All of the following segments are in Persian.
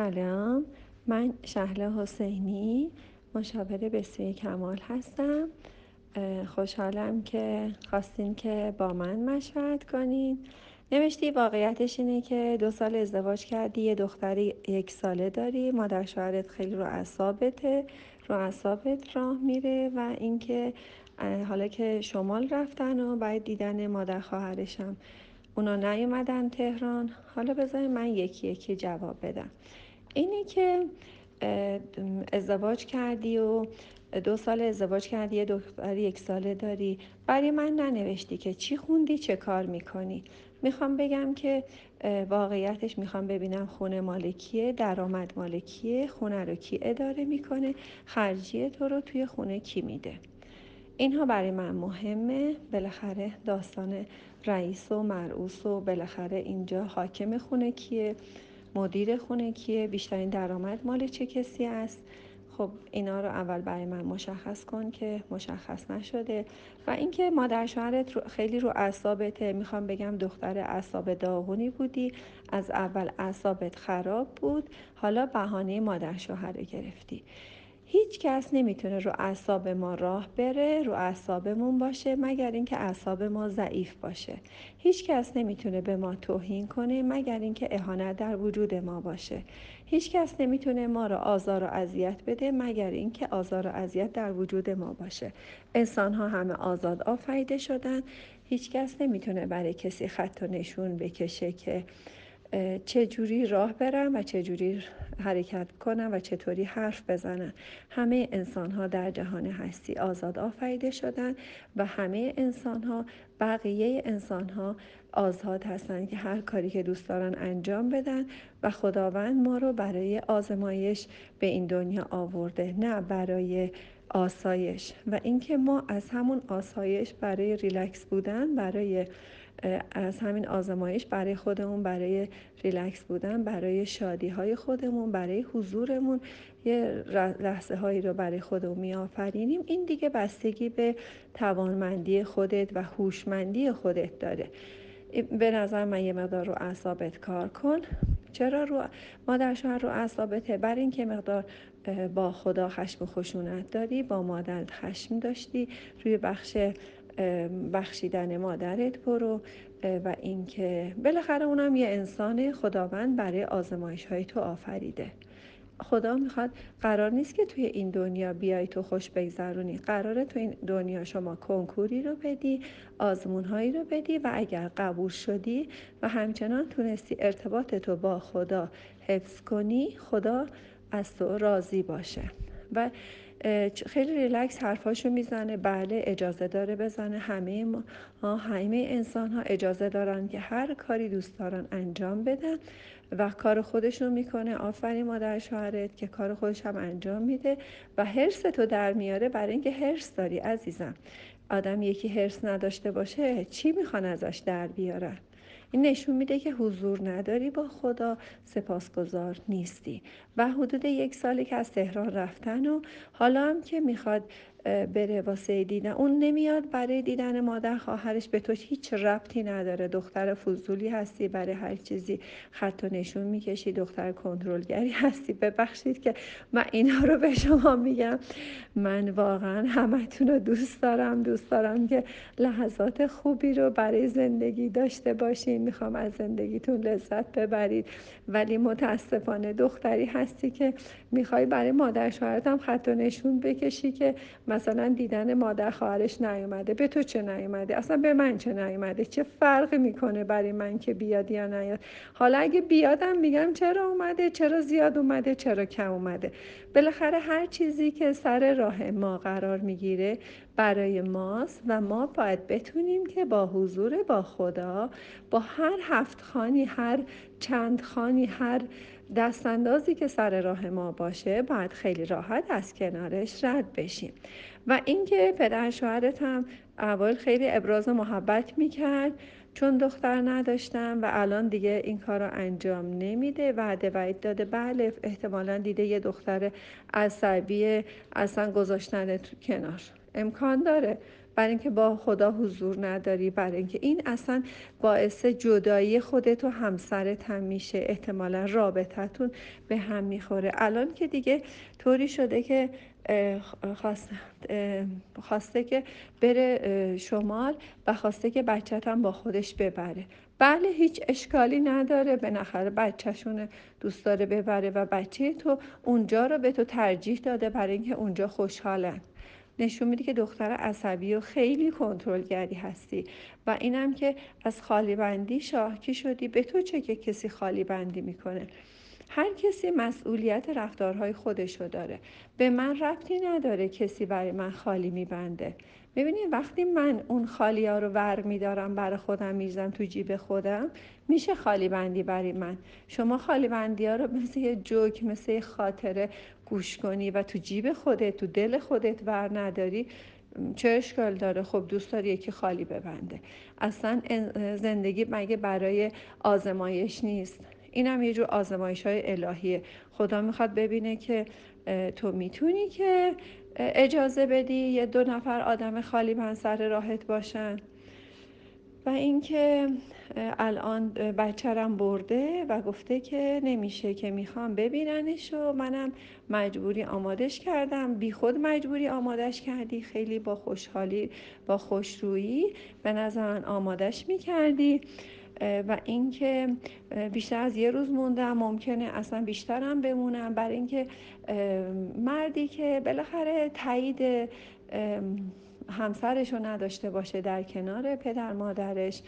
سلام. من شهله حسینی مشاور بسیار کمال هستم. خوشحالم که خواستین که با من مشورت کنین. نوشتی واقعیتش اینه که دو سال ازدواج کردی یه دختری یک ساله داری. مادر شوهرت خیلی رو اعصابته رو اعصابت راه میره و اینکه حالا که شمال رفتن و باید دیدن مادر خواهرشم اونا نیومدن تهران. حالا بذارید من یکی یکی جواب بدم. اینی که ازدواج کردی و دو سال ازدواج کردی یه دختر یک ساله داری. برای من ننوشتی که چی خوندی چه کار می‌کنی. می‌خوام بگم که واقعیتش می‌خوام ببینم خونه مالکیه درآمد مالکیه خونه رو کی اداره می‌کنه خرجی تو رو توی خونه کی میده. اینها برای من مهمه. بالاخره داستان رئیس و مرعوس و بالاخره اینجا حاکم خونه کیه. مدیر خونه کیه بیشترین درآمد مال چه کسی است؟ خب اینا رو اول برای من مشخص کن که مشخص نشده. و اینکه مادر شوهرت خیلی رو اعصابته. می‌خوام بگم دختر اعصاب داغونی بودی. از اول اعصابت خراب بود. حالا بهانه مادر شوهر گرفتی. هیچ کس نمی‌تونه رو اعصاب ما راه بره رو اعصابمون باشه مگر اینکه اعصاب ما ضعیف باشه. هیچ کس نمی‌تونه به ما توهین کنه مگر اینکه اهانت در وجود ما باشه. هیچ کس نمی‌تونه ما رو آزار و اذیت بده مگر اینکه آزار و اذیت در وجود ما باشه. انسان ها همه آزاد آفریده شدن. هیچ کس نمی‌تونه برای کسی خط و نشون بکشه که چه جوری راه برن و چه جوری حرکت کنن و چطوری حرف بزنن. همه انسان ها در جهان هستی آزاد آفریده شدن و همه انسان ها بقیه انسان ها آزاد هستند که هر کاری که دوست دارن انجام بدن و خداوند ما رو برای آزمایش به این دنیا آورده نه برای آسایش. و اینکه ما از همون آسایش برای ریلکس بودن برای از همین آزمایش برای خودمون برای ریلکس بودن برای شادی های خودمون برای حضورمون یه لحظه هایی رو برای خودمون می آفرینیم این دیگه بستگی به توانمندی خودت و هوشمندی خودت داره. به نظر من یه مقدار رو اعصابت کار کن. چرا رو مادر شوهر رو اعصابته؟ بر اینکه مقدار با خدا خشم و خشونت داری با مادر خشم داشتی روی بخش بخشیدن مادرت برو و اینکه بالاخره اونم یه انسان خداوند برای آزمایش های تو آفریده. خدا می‌خواد قرار نیست که توی این دنیا بیای تو خوش بگذرونی. قراره تو این دنیا شما کنکوری رو بدی آزمون هایی رو بدی و اگر قبول شدی و همچنان تونستی ارتباط تو با خدا حفظ کنی خدا از تو راضی باشه. و خیلی ریلکس حرفاشو می‌زنه. بله اجازه داره بزنه. همه ما همه انسان ها اجازه دارن که هر کاری دوست دارن انجام بدن و کار خودشون می‌کنه. آفرین مادر شوهرت که کار خودش هم انجام میده و حرس تو در میاره برای اینکه حرس داری عزیزم. آدم یکی حرس نداشته باشه چی می‌خوان ازش در بیارن؟ این نشون میده که حضور نداری با خدا سپاسگزار نیستی. و حدود یک سالی که از تهران رفتن و حالا هم که می‌خواد بره واسه دیدن. اون نمیاد برای دیدن مادر خواهرش به تو هیچ ربطی نداره. دختر فضولی هستی برای هر چیزی خط و نشون می‌کشی. دختر کنترلگری هستی. ببخشید که من اینا رو به شما میگم. من واقعا همتون رو دوست دارم. دوست دارم که لحظات خوبی رو برای زندگی داشته باشین. می‌خوام از زندگیتون لذت ببرید. ولی متاسفانه دختری هستی که می‌خوای برای مادر شوهرت خط و نشون بکشی که مثلا دیدن مادر خواهرش نیومده به تو چه نیومده؟ اصلا به من چه نیومده؟ چه فرقی می‌کنه برای من که بیاد یا نیاد؟ حالا اگه بیادم میگم چرا اومده؟ چرا زیاد اومده؟ چرا کم اومده؟ بالاخره هر چیزی که سر راه ما قرار می‌گیره برای ماست و ما باید بتونیم که با حضور با خدا با هر هفت خانی هر چند خانی هر دستاندازی که سر راه ما باشه باید خیلی راحت از کنارش رد بشیم. و اینکه پدر شوهرت هم اول خیلی ابراز محبت می‌کرد چون دختر نداشتم و الان دیگه این کار رو انجام نمیده وعده وعید داده. بله احتمالا دیده یه دختر عصبی اصلا گذاشتن تو کنار. امکان داره. برای اینکه با خدا حضور نداری برای اینکه این اصلا باعث جدایی خودت و همسرت هم میشه. احتمالا رابطتون به هم می‌خوره. الان که دیگه طوری شده که خواسته که بره شمال و خواسته که بچت هم با خودش ببره. بله هیچ اشکالی نداره. به نخره بچهشون دوست داره ببره و بچه تو اونجا رو به تو ترجیح داده برای اینکه اونجا خوشحالن. نشون میده که دختر عصبی و خیلی کنترلگری هستی و اینم که از خالی بندی شاکی شدی. به تو چه که کسی خالی بندی می‌کنه؟ هر کسی مسئولیت رفتارهای خودشو داره. به من ربطی نداره کسی برای من خالی میبنده. ببینید وقتی من اون خالی ها رو ور میدارم برای خودم میزم تو جیب خودم میشه خالی بندی برای من. شما خالی بندی ها رو مثل یه جوک مثل یه خاطره گوش کنی و تو جیب خودت تو دل خودت ور نداری چه اشکال داره؟ خب دوست داری یکی خالی ببنده. اصلا زندگی مگه برای آزمایش نیست؟ این هم یه جور آزمایش های الهیه. خدا می‌خواد ببینه که تو می‌تونی که اجازه بدی یه دو نفر آدم خالی سر راحت باشن. و اینکه الان بچرم برده و گفته که نمیشه که می‌خوام ببیننش و منم مجبوری آمادش کردم. بی خود مجبوری آمادش کردی. خیلی با خوشحالی با خوشرویی به نظر من آمادش می‌کردی. و اینکه بیشتر از یه روز موندم ممکنه اصلا بیشترم بمونم. برای اینکه مردی که بالاخره تایید همسرش رو نداشته باشه در کنار پدر مادرش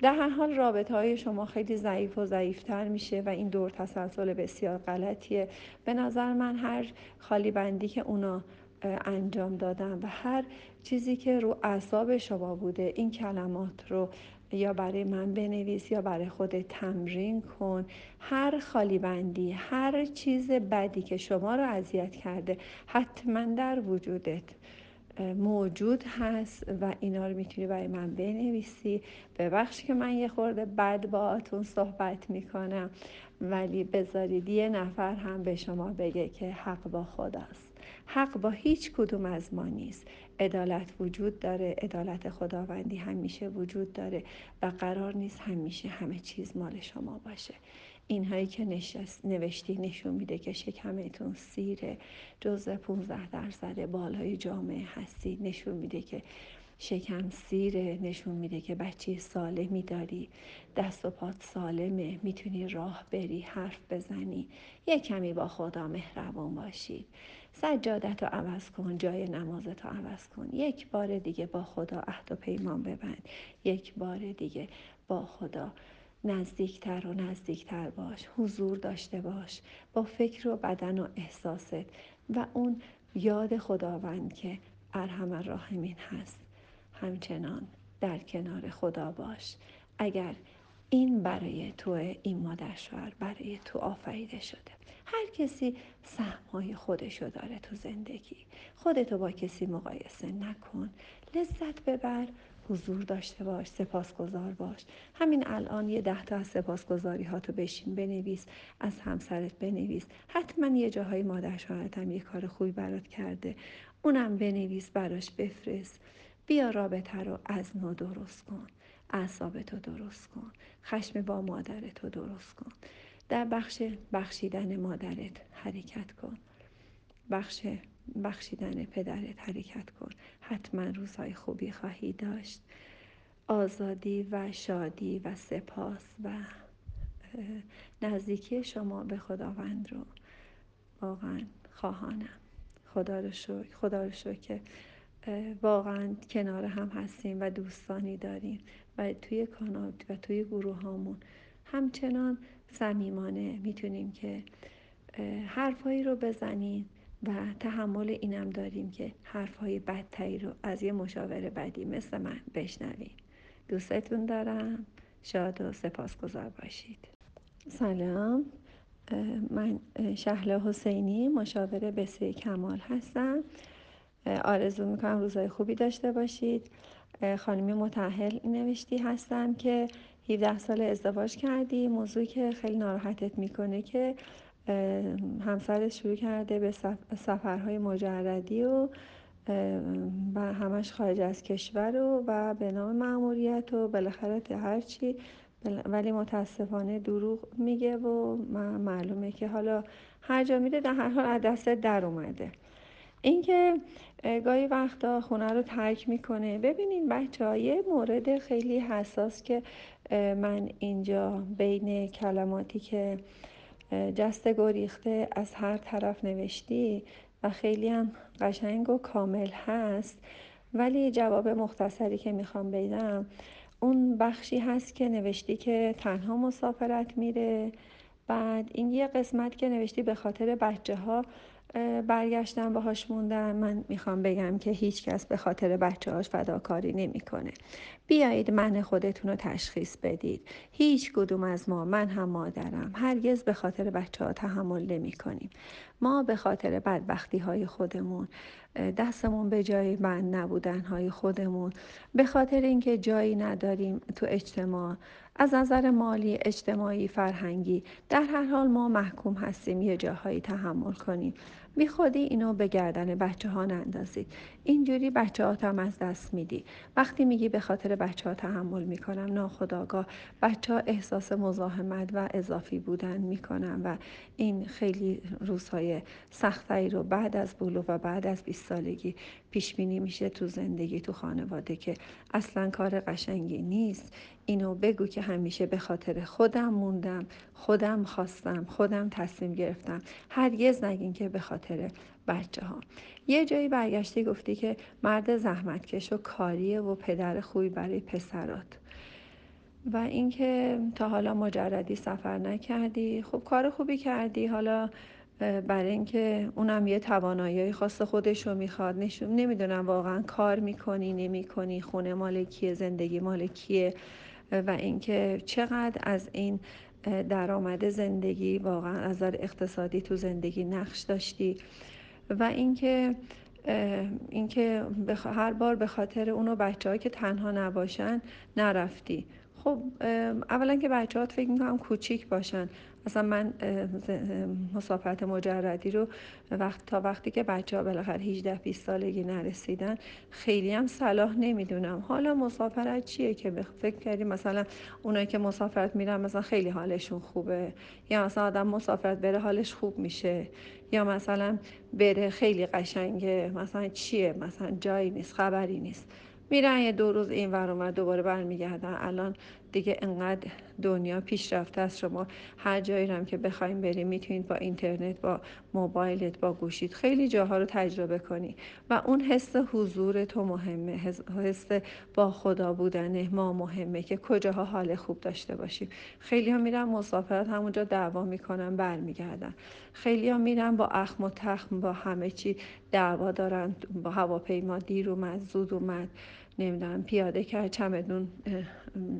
در هر حال رابطه های شما خیلی ضعیف و ضعیفتر میشه و این دور تسلسل بسیار غلطیه. به نظر من هر خالی بندی که اونا انجام دادن و هر چیزی که رو اعصاب شما بوده این کلمات رو یا برای من بنویس یا برای خودت تمرین کن. هر خالی بندی هر چیز بدی که شما رو اذیت کرده حتما در وجودت موجود هست و اینا رو می‌تونی برای من بنویسی. ببخش که من یه خورده بد باهاتون صحبت می‌کنم ولی بذارید یه نفر هم به شما بگه که حق با خداست. حق با هیچ کدوم از ما نیست. عدالت وجود داره عدالت خداوندی همیشه وجود داره و قرار نیست همیشه همه چیز مال شما باشه. اینهایی که نشست نوشتی نشون میده که شکمتون سیره جزء 15 درصد بالای جامعه هستی. نشون میده که شکم سیره نشون میده که بچه سالمی داری. دست و پات سالمه. می‌تونی راه بری حرف بزنی. یه کمی با خدا مهربان باشید سجادت رو عوض کن جای نمازت رو عوض کن. یک بار دیگه با خدا عهد و پیمان ببند. یک بار دیگه با خدا نزدیکتر و نزدیکتر باش حضور داشته باش با فکر و بدن و احساست. و اون یاد خداوند که ارحم الراحمین هست. همچنان در کنار خدا باش. اگر این برای تو این مادر شوهر برای تو آفریده شده. هر کسی سهمهای خودشو داره تو زندگی. خودتو با کسی مقایسه نکن. لذت ببر حضور داشته باش سپاسگزار باش. همین الان یه ده تا از سپاسگزاری ها تو بشین بنویس از همسرت بنویس. حتما یه جاهای مادر شوهرت هم یه کار خوبی برات کرده. اونم بنویس براش بفرست. بیا رابطه رو از نو درست کن. اعصابتو درست کن. خشم با مادرتو درست کن. در بخش بخشیدن مادرت حرکت کن. بخش بخشیدن پدرت حرکت کن. حتما روزهای خوبی خواهی داشت. آزادی و شادی و سپاس و نزدیکی شما به خداوند رو واقعا خواهانم. خدا رو شکر خدا رو شکر. که واقعا کنار هم هستیم و دوستانی داریم. توی کانال و توی گروه هامون. همچنان صمیمانه می‌تونیم که حرفایی رو بزنیم و تحمل اینم داریم که حرفهای بدتری رو از یه مشاور بدی مثل من بشنویم دوستتون دارم. شاد و سپاسگزار باشید. سلام. من شهله حسینی مشاور بسیار کمال هستم. آرزو می‌کنم روزای خوبی داشته باشید. خانمی متحل نوشتی هستم که 17 سال ازدواج کردی. موضوعی که خیلی ناراحتت می‌کنه که همسرت شروع کرده به سفرهای مجردی و و همش خارج از کشور و و به نام معمولیت و بالاخره هرچی ولی متاسفانه دروغ میگه و معلومه که حالا هر جا میره در هر حال از دست در اومده. اینکه گاهی وقتا خونه رو ترک می‌کنه. ببینین بچه های مورد خیلی حساس که من اینجا بین کلماتی که جست گریخته از هر طرف نوشتی و خیلی هم قشنگ و کامل هست ولی جواب مختصری که می‌خوام بدم اون بخشی هست که نوشتی که تنها مسافرت میره بعد این یه قسمت که نوشتی به خاطر بچه ها برگشتن باهاش موندن من می‌خوام بگم که هیچ کس به خاطر بچه هاش فداکاری نمی‌کنه. بیایید من خودتون رو تشخیص بدید. هیچ کدوم از ما من هم مادرم هرگز به خاطر بچه ها تحمل نمی کنیم ما به خاطر بدبختی های خودمون دستمون به جای بند نبودن های خودمون به خاطر اینکه جایی نداریم تو اجتماع از نظر مالی، اجتماعی، فرهنگی در هر حال ما محکوم هستیم یه جاهایی تحمل کنیم. بی خودی اینو به گردن بچه ها نندازید. اینجوری بچه ها هم از دست میدی. وقتی میگی به خاطر بچه ها تحمل می‌کنم ناخداگاه بچه ها احساس مزاحمت و اضافی بودن می‌کنن و این خیلی روزهای سختری رو بعد از بلو و بعد از 20 سالگی پیش بینی میشه تو زندگی تو خانواده که اصلا کار قشنگی نیست. اینو بگو که همیشه به خاطر خودم موندم خودم خواستم خودم تصمیم گرفتم. هرگز نگین که به خاطر بچه ها یه جایی برگشتی گفتی که مرد زحمتکش و کاریه و پدر خوبی برای پسرات. و اینکه تا حالا مجردی سفر نکردی. خب کار خوبی کردی. حالا برای اینکه اونم یه توانایی خاص خودش رو می‌خواد. نشون نمی‌دونم واقعا کار می‌کنی نمی‌کنی خونه مالکیه زندگی مالکیه و اینکه چقدر از این درآمد زندگی واقعا از نظر اقتصادی تو زندگی نقش داشتی. و اینکه اینکه هر بار به خاطر اونو بچه که تنها نباشن نرفتی. خب اولا که بچه ها فکر می‌کنم کوچیک باشن. اصلا من مسافرت مجردی رو وقت تا وقتی که بچه ها بالاخره 18 20 سالگی نرسیدن خیلی هم صلاح نمی‌دونم. حالا مسافرت چیه که فکر کردیم مثلا اونایی که مسافرت میرن مثلا خیلی حالشون خوبه؟ یا مثلا آدم مسافرت بره حالش خوب میشه؟ یا مثلا بره خیلی قشنگه؟ مثلا چیه؟ مثلا جایی نیست خبری نیست. میرن یه دو روز این ور دوباره برمیگردن. الان دیگه انقدر دنیا پیشرفته است. شما هر جایی هم که بخوایم بریم می‌تونید با اینترنت با موبایلت با گوشید خیلی جاها رو تجربه کنی. و اون حس حضور تو مهمه. حس با خدا بودن ما مهمه که کجاها حال خوب داشته باشیم. خیلی ها میرن مسافرت همونجا دعوا می‌کنن برمیگردن. خیلی ها میرن با اخم و تخم با همه چی دعوا دارن. با هواپیما دیر اومد زود اومد. نمی‌دونم پیاده کرد چمدون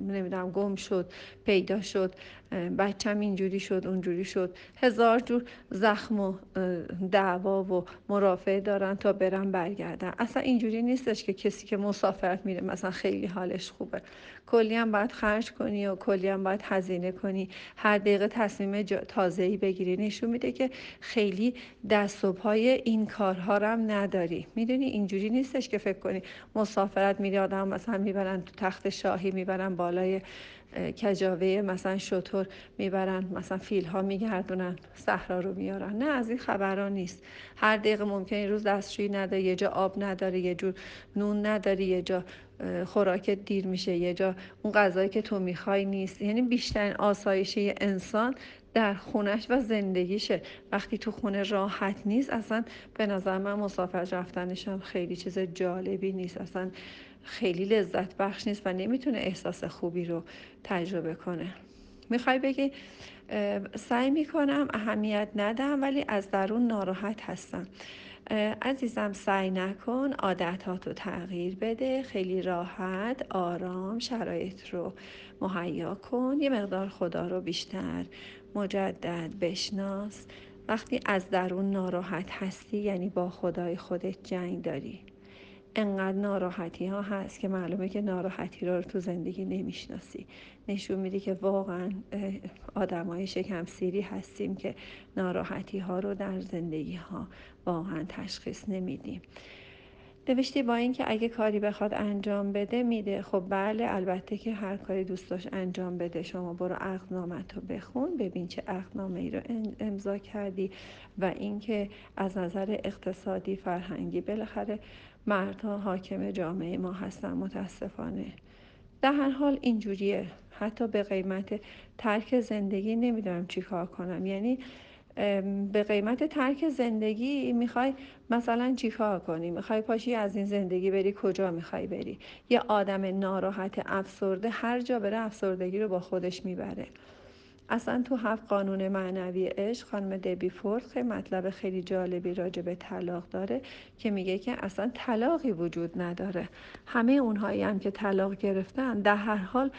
نمی‌دونم گم شد پیدا شد. بچم اینجوری شد اونجوری شد. هزار جور زخم و دعوا و مرافعه دارن تا برن برگردن. اصلا اینجوری نیستش که کسی که مسافرت میره مثلا خیلی حالش خوبه. کلی هم باید خرج کنی و کلی هم باید هزینه کنی. هر دقیقه تصمیم تازه ای بگیری. نشون میده که خیلی دست و پای این کارها هم نداری. می‌دونی؟ اینجوری نیستش که فکر کنی مسافرت میری آدم مثلا می‌برن تو تخت شاهی می‌برن بالای کجاوه مثلا شطور می‌برن مثلا فیل ها میگردونن صحرا رو میارن. نه از این خبران نیست. هر دقیقه ممکن این روز دستشویی نداره یه جا آب نداره یه جور نون نداری یه جا خوراکت دیر میشه یه جا اون غذایی که تو می‌خوای نیست. یعنی بیشترین آسایشه انسان در خونش و زندگیشه. وقتی تو خونه راحت نیست اصلا به نظر من مسافر رفتنش خیلی چیز جالبی نیست. اصلا خیلی لذت بخش نیست و نمی‌تونه احساس خوبی رو تجربه کنه. می‌خوای بگی سعی می‌کنم اهمیت ندم ولی از درون ناراحت هستم. عزیزم سعی نکن عادتات رو تغییر بده. خیلی راحت آرام شرایط رو مهیا کن. یه مقدار خدا رو بیشتر مجدد بشناس. وقتی از درون ناراحت هستی یعنی با خدای خودت جنگ داری. انقدر ناراحتی ها هست که معلومه که ناراحتی رو تو زندگی نمی‌شناسی. نشون میده که واقعا آدمای شکم سیری هستیم که ناراحتی ها رو در زندگی ها واقعا تشخیص نمیدیم. نوشتی با اینکه اگه کاری بخواد انجام بده میده. خب بله البته که هر کاری دوست داشت انجام بده. شما برو عقدنامت رو بخون ببین چه عقدنامه ای رو امضا کردی و اینکه از نظر اقتصادی فرهنگی بالاخره مردها حاکم جامعه ما هستن متاسفانه. در هر حال اینجوریه. حتی به قیمت ترک زندگی نمی‌دونم چی کار کنم. یعنی به قیمت ترک زندگی می‌خوای مثلا چیکار کنی؟ می‌خوای پاشی از این زندگی بری کجا می‌خوای بری؟ یه آدم ناراحت افسرده هر جا بره افسردگی رو با خودش می‌بره. اصلا تو هفت قانون معنوی عشق خانم دبی فورد خیلی مطلب خیلی جالبی راجع به طلاق داره که میگه که اصلا طلاقی وجود نداره. همه اونهایی هم که طلاق گرفتن در هر حال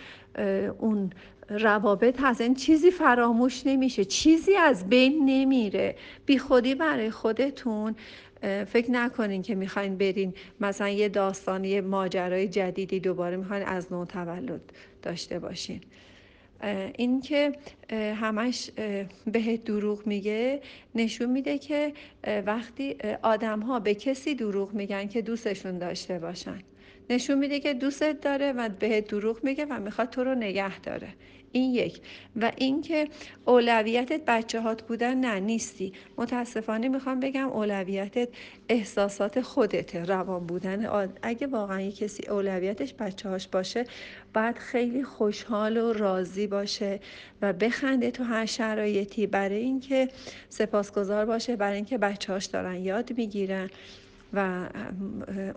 اون روابط هست. این چیزی فراموش نمیشه. چیزی از بین نمیره. بی خودی برای خودتون فکر نکنین که می‌خواین برین مثلا یه داستانی ماجرای جدیدی دوباره می‌خواین از نو تولد داشته باشین. این که همش به دروغ میگه نشون میده که وقتی آدم ها به کسی دروغ میگن که دوستشون داشته باشن. نشون میده که دوستت داره و به دروغ میگه و می‌خواد تو رو نگه داره. این یک. و اینکه اولویتت بچه هات بودن نه نیستی. متاسفانه می‌خوام بگم اولویتت احساسات خودته روان بودن. اگه واقعا یه کسی اولویتش بچه هاش باشه باید خیلی خوشحال و راضی باشه و بخنده تو هر شرایطی. برای اینکه سپاسگزار باشه برای اینکه بچه هاش دارن یاد می‌گیرن و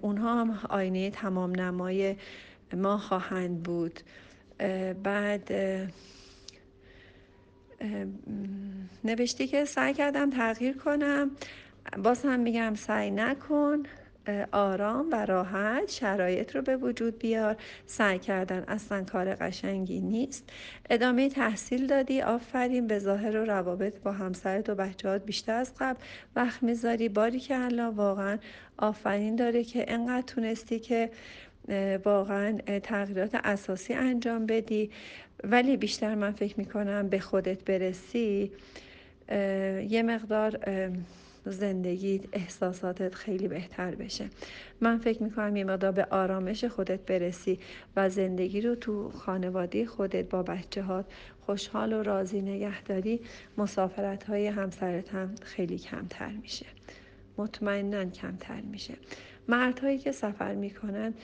اونها هم آینه تمام نمای ما خواهند بود. بعد نوشتی که سعی کردم تغییر کنم. باز هم میگم سعی نکن. آرام و راحت شرایط رو به وجود بیار. سعی کردن اصلا کار قشنگی نیست. ادامه تحصیل دادی. آفرین. به ظاهر و روابط با همسرت و بچهات بیشتر از قبل وقت می‌ذاری. باری که الان واقعا آفرین داره که انقدر تونستی که واقعا تغییرات اساسی انجام بدی. ولی بیشتر من فکر می‌کنم به خودت برسی یه مقدار زندگی احساساتت خیلی بهتر بشه. من فکر می‌کنم یه مقدار به آرامش خودت برسی و زندگی رو تو خانواده خودت با بچه ها خوشحال و راضی نگهداری مسافرت های همسرت هم خیلی کمتر میشه. مطمئنا کمتر میشه. مردهایی که سفر می‌کنن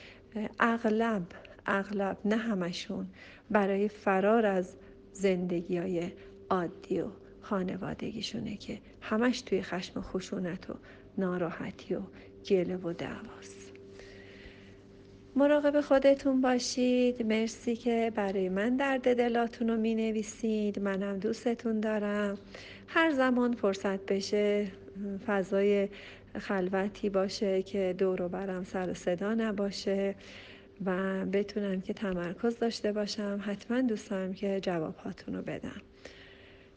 اغلب اغلب نه همشون برای فرار از زندگی های عادی و خانوادگیشونه که همش توی خشم و خشونت و ناراحتی و گله و دعواست. مراقب خودتون باشید. مرسی که برای من درد دلاتون رو می نویسید منم دوستتون دارم. هر زمان فرصت بشه فضای خلوتی باشه که دور و برم سر صدا نباشه و بتونم که تمرکز داشته باشم حتما دوست دارم که جواب هاتون رو بدم.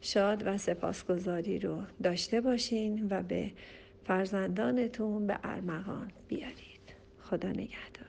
شاد و سپاسگزاری رو داشته باشین و به فرزندانتون به ارمغان بیارید. خدا نگهدار.